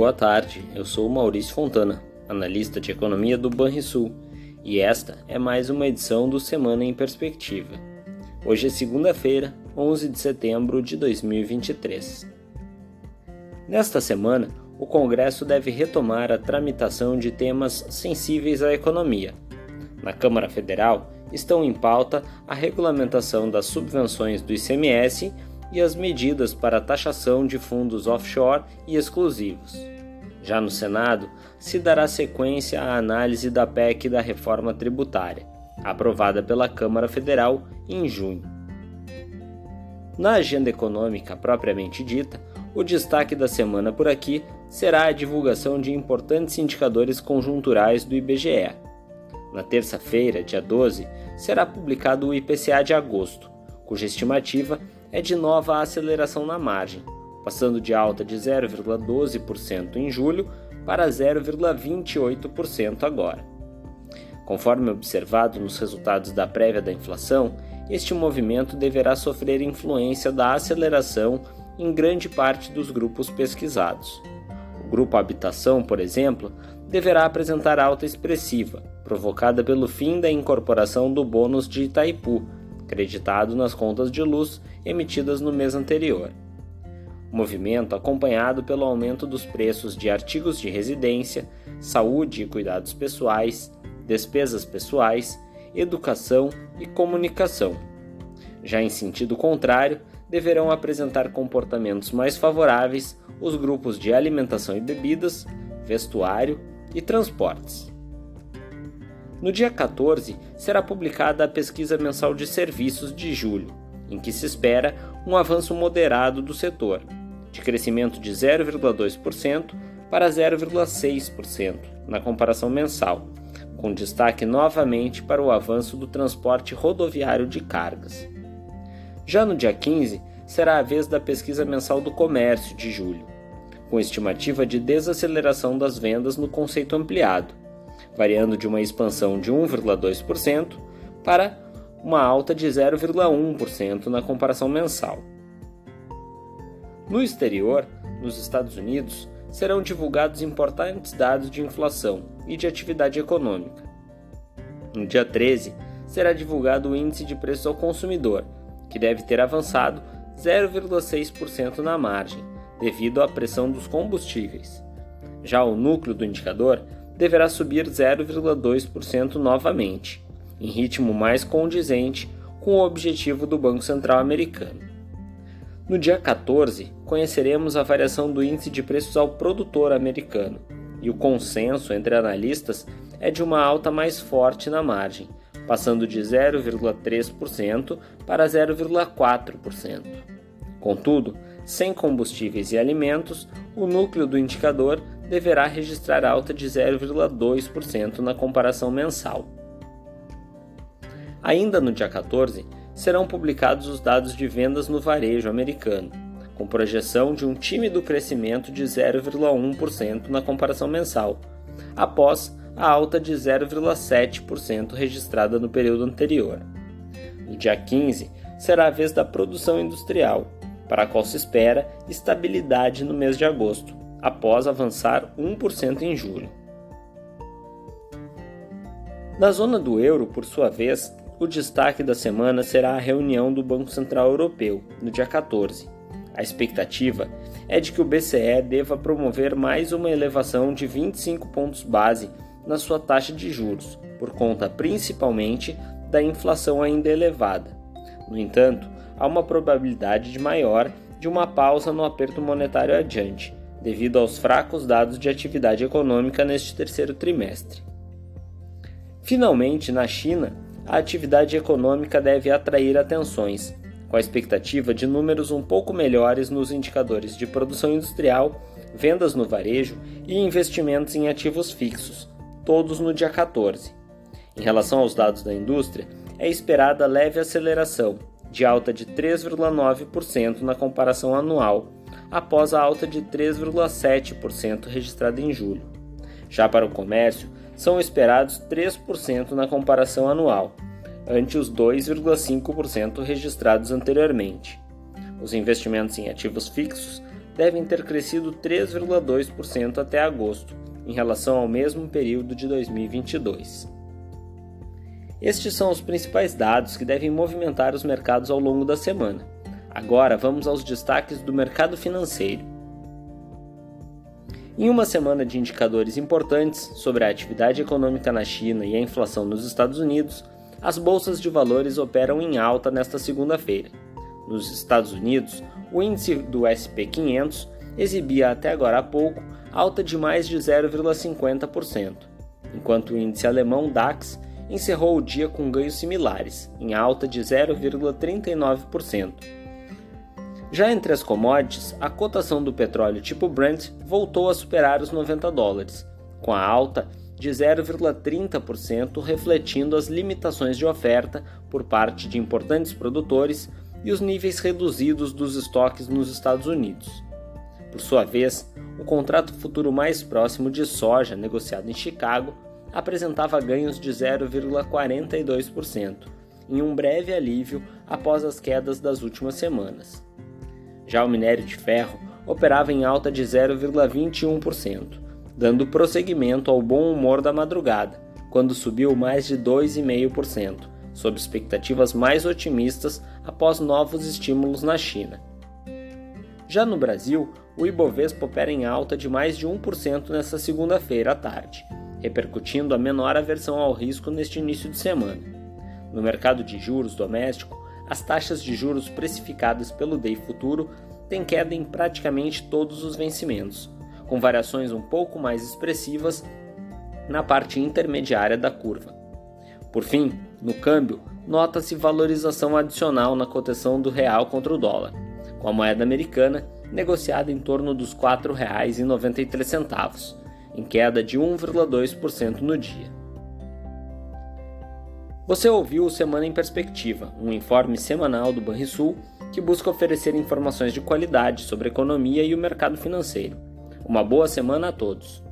Boa tarde, eu sou Maurício Fontana, analista de economia do Banrisul, e esta é mais uma edição do Semana em Perspectiva. Hoje é segunda-feira, 11 de setembro de 2023. Nesta semana, o Congresso deve retomar a tramitação de temas sensíveis à economia. Na Câmara Federal, estão em pauta a regulamentação das subvenções do ICMS e as medidas para a taxação de fundos offshore e exclusivos. Já no Senado, se dará sequência à análise da PEC da reforma tributária, aprovada pela Câmara Federal em junho. Na agenda econômica propriamente dita, o destaque da semana por aqui será a divulgação de importantes indicadores conjunturais do IBGE. Na terça-feira, dia 12, será publicado o IPCA de agosto, cuja estimativa é de nova aceleração na margem, passando de alta de 0,12% em julho para 0,28% agora. Conforme observado nos resultados da prévia da inflação, este movimento deverá sofrer influência da aceleração em grande parte dos grupos pesquisados. O grupo Habitação, por exemplo, deverá apresentar alta expressiva, provocada pelo fim da incorporação do bônus de Itaipu, creditado nas contas de luz emitidas no mês anterior. Movimento acompanhado pelo aumento dos preços de artigos de residência, saúde e cuidados pessoais, despesas pessoais, educação e comunicação. Já em sentido contrário, deverão apresentar comportamentos mais favoráveis os grupos de alimentação e bebidas, vestuário e transportes. No dia 14, será publicada a pesquisa mensal de serviços de julho, em que se espera um avanço moderado do setor, de crescimento de 0,2% para 0,6% na comparação mensal, com destaque novamente para o avanço do transporte rodoviário de cargas. Já no dia 15, será a vez da pesquisa mensal do comércio de julho, com estimativa de desaceleração das vendas no conceito ampliado, variando de uma expansão de 1,2% para uma alta de 0,1% na comparação mensal. No exterior, nos Estados Unidos, serão divulgados importantes dados de inflação e de atividade econômica. No dia 13, será divulgado o índice de preços ao consumidor, que deve ter avançado 0,6% na margem, devido à pressão dos combustíveis. Já o núcleo do indicador deverá subir 0,2% novamente, em ritmo mais condizente com o objetivo do Banco Central americano. No dia 14, conheceremos a variação do índice de preços ao produtor americano, e o consenso entre analistas é de uma alta mais forte na margem, passando de 0,3% para 0,4%. Contudo, sem combustíveis e alimentos, o núcleo do indicador deverá registrar alta de 0,2% na comparação mensal. Ainda no dia 14, serão publicados os dados de vendas no varejo americano, com projeção de um tímido crescimento de 0,1% na comparação mensal, após a alta de 0,7% registrada no período anterior. No dia 15, será a vez da produção industrial, para a qual se espera estabilidade no mês de agosto, após avançar 1% em julho. Na zona do euro, por sua vez, o destaque da semana será a reunião do Banco Central Europeu, no dia 14. A expectativa é de que o BCE deva promover mais uma elevação de 25 pontos base na sua taxa de juros, por conta principalmente da inflação ainda elevada. No entanto, há uma probabilidade de maior de uma pausa no aperto monetário adiante, devido aos fracos dados de atividade econômica neste terceiro trimestre. Finalmente, na China, a atividade econômica deve atrair atenções, com a expectativa de números um pouco melhores nos indicadores de produção industrial, vendas no varejo e investimentos em ativos fixos, todos no dia 14. Em relação aos dados da indústria, é esperada leve aceleração, de alta de 3,9% na comparação anual, após a alta de 3,7% registrada em julho. Já para o comércio, são esperados 3% na comparação anual, ante os 2,5% registrados anteriormente. Os investimentos em ativos fixos devem ter crescido 3,2% até agosto, em relação ao mesmo período de 2022. Estes são os principais dados que devem movimentar os mercados ao longo da semana. Agora vamos aos destaques do mercado financeiro. Em uma semana de indicadores importantes sobre a atividade econômica na China e a inflação nos Estados Unidos, as bolsas de valores operam em alta nesta segunda-feira. Nos Estados Unidos, o índice do SP 500 exibia até agora há pouco alta de mais de 0,50%, enquanto o índice alemão DAX encerrou o dia com ganhos similares, em alta de 0,39%. Já entre as commodities, a cotação do petróleo tipo Brent voltou a superar os 90 dólares, com a alta de 0,30%, refletindo as limitações de oferta por parte de importantes produtores e os níveis reduzidos dos estoques nos Estados Unidos. Por sua vez, o contrato futuro mais próximo de soja, negociado em Chicago, apresentava ganhos de 0,42%, em um breve alívio após as quedas das últimas semanas. Já o minério de ferro operava em alta de 0,21%, dando prosseguimento ao bom humor da madrugada, quando subiu mais de 2,5%, sob expectativas mais otimistas após novos estímulos na China. Já no Brasil, o Ibovespa opera em alta de mais de 1% nesta segunda-feira à tarde, repercutindo a menor aversão ao risco neste início de semana. No mercado de juros doméstico, as taxas de juros precificadas pelo DEI Futuro têm queda em praticamente todos os vencimentos, com variações um pouco mais expressivas na parte intermediária da curva. Por fim, no câmbio, nota-se valorização adicional na cotação do real contra o dólar com a moeda americana negociada em torno dos R$ 4,93, em queda de 1,2% no dia. Você ouviu o Semana em Perspectiva, um informe semanal do Banrisul que busca oferecer informações de qualidade sobre a economia e o mercado financeiro. Uma boa semana a todos!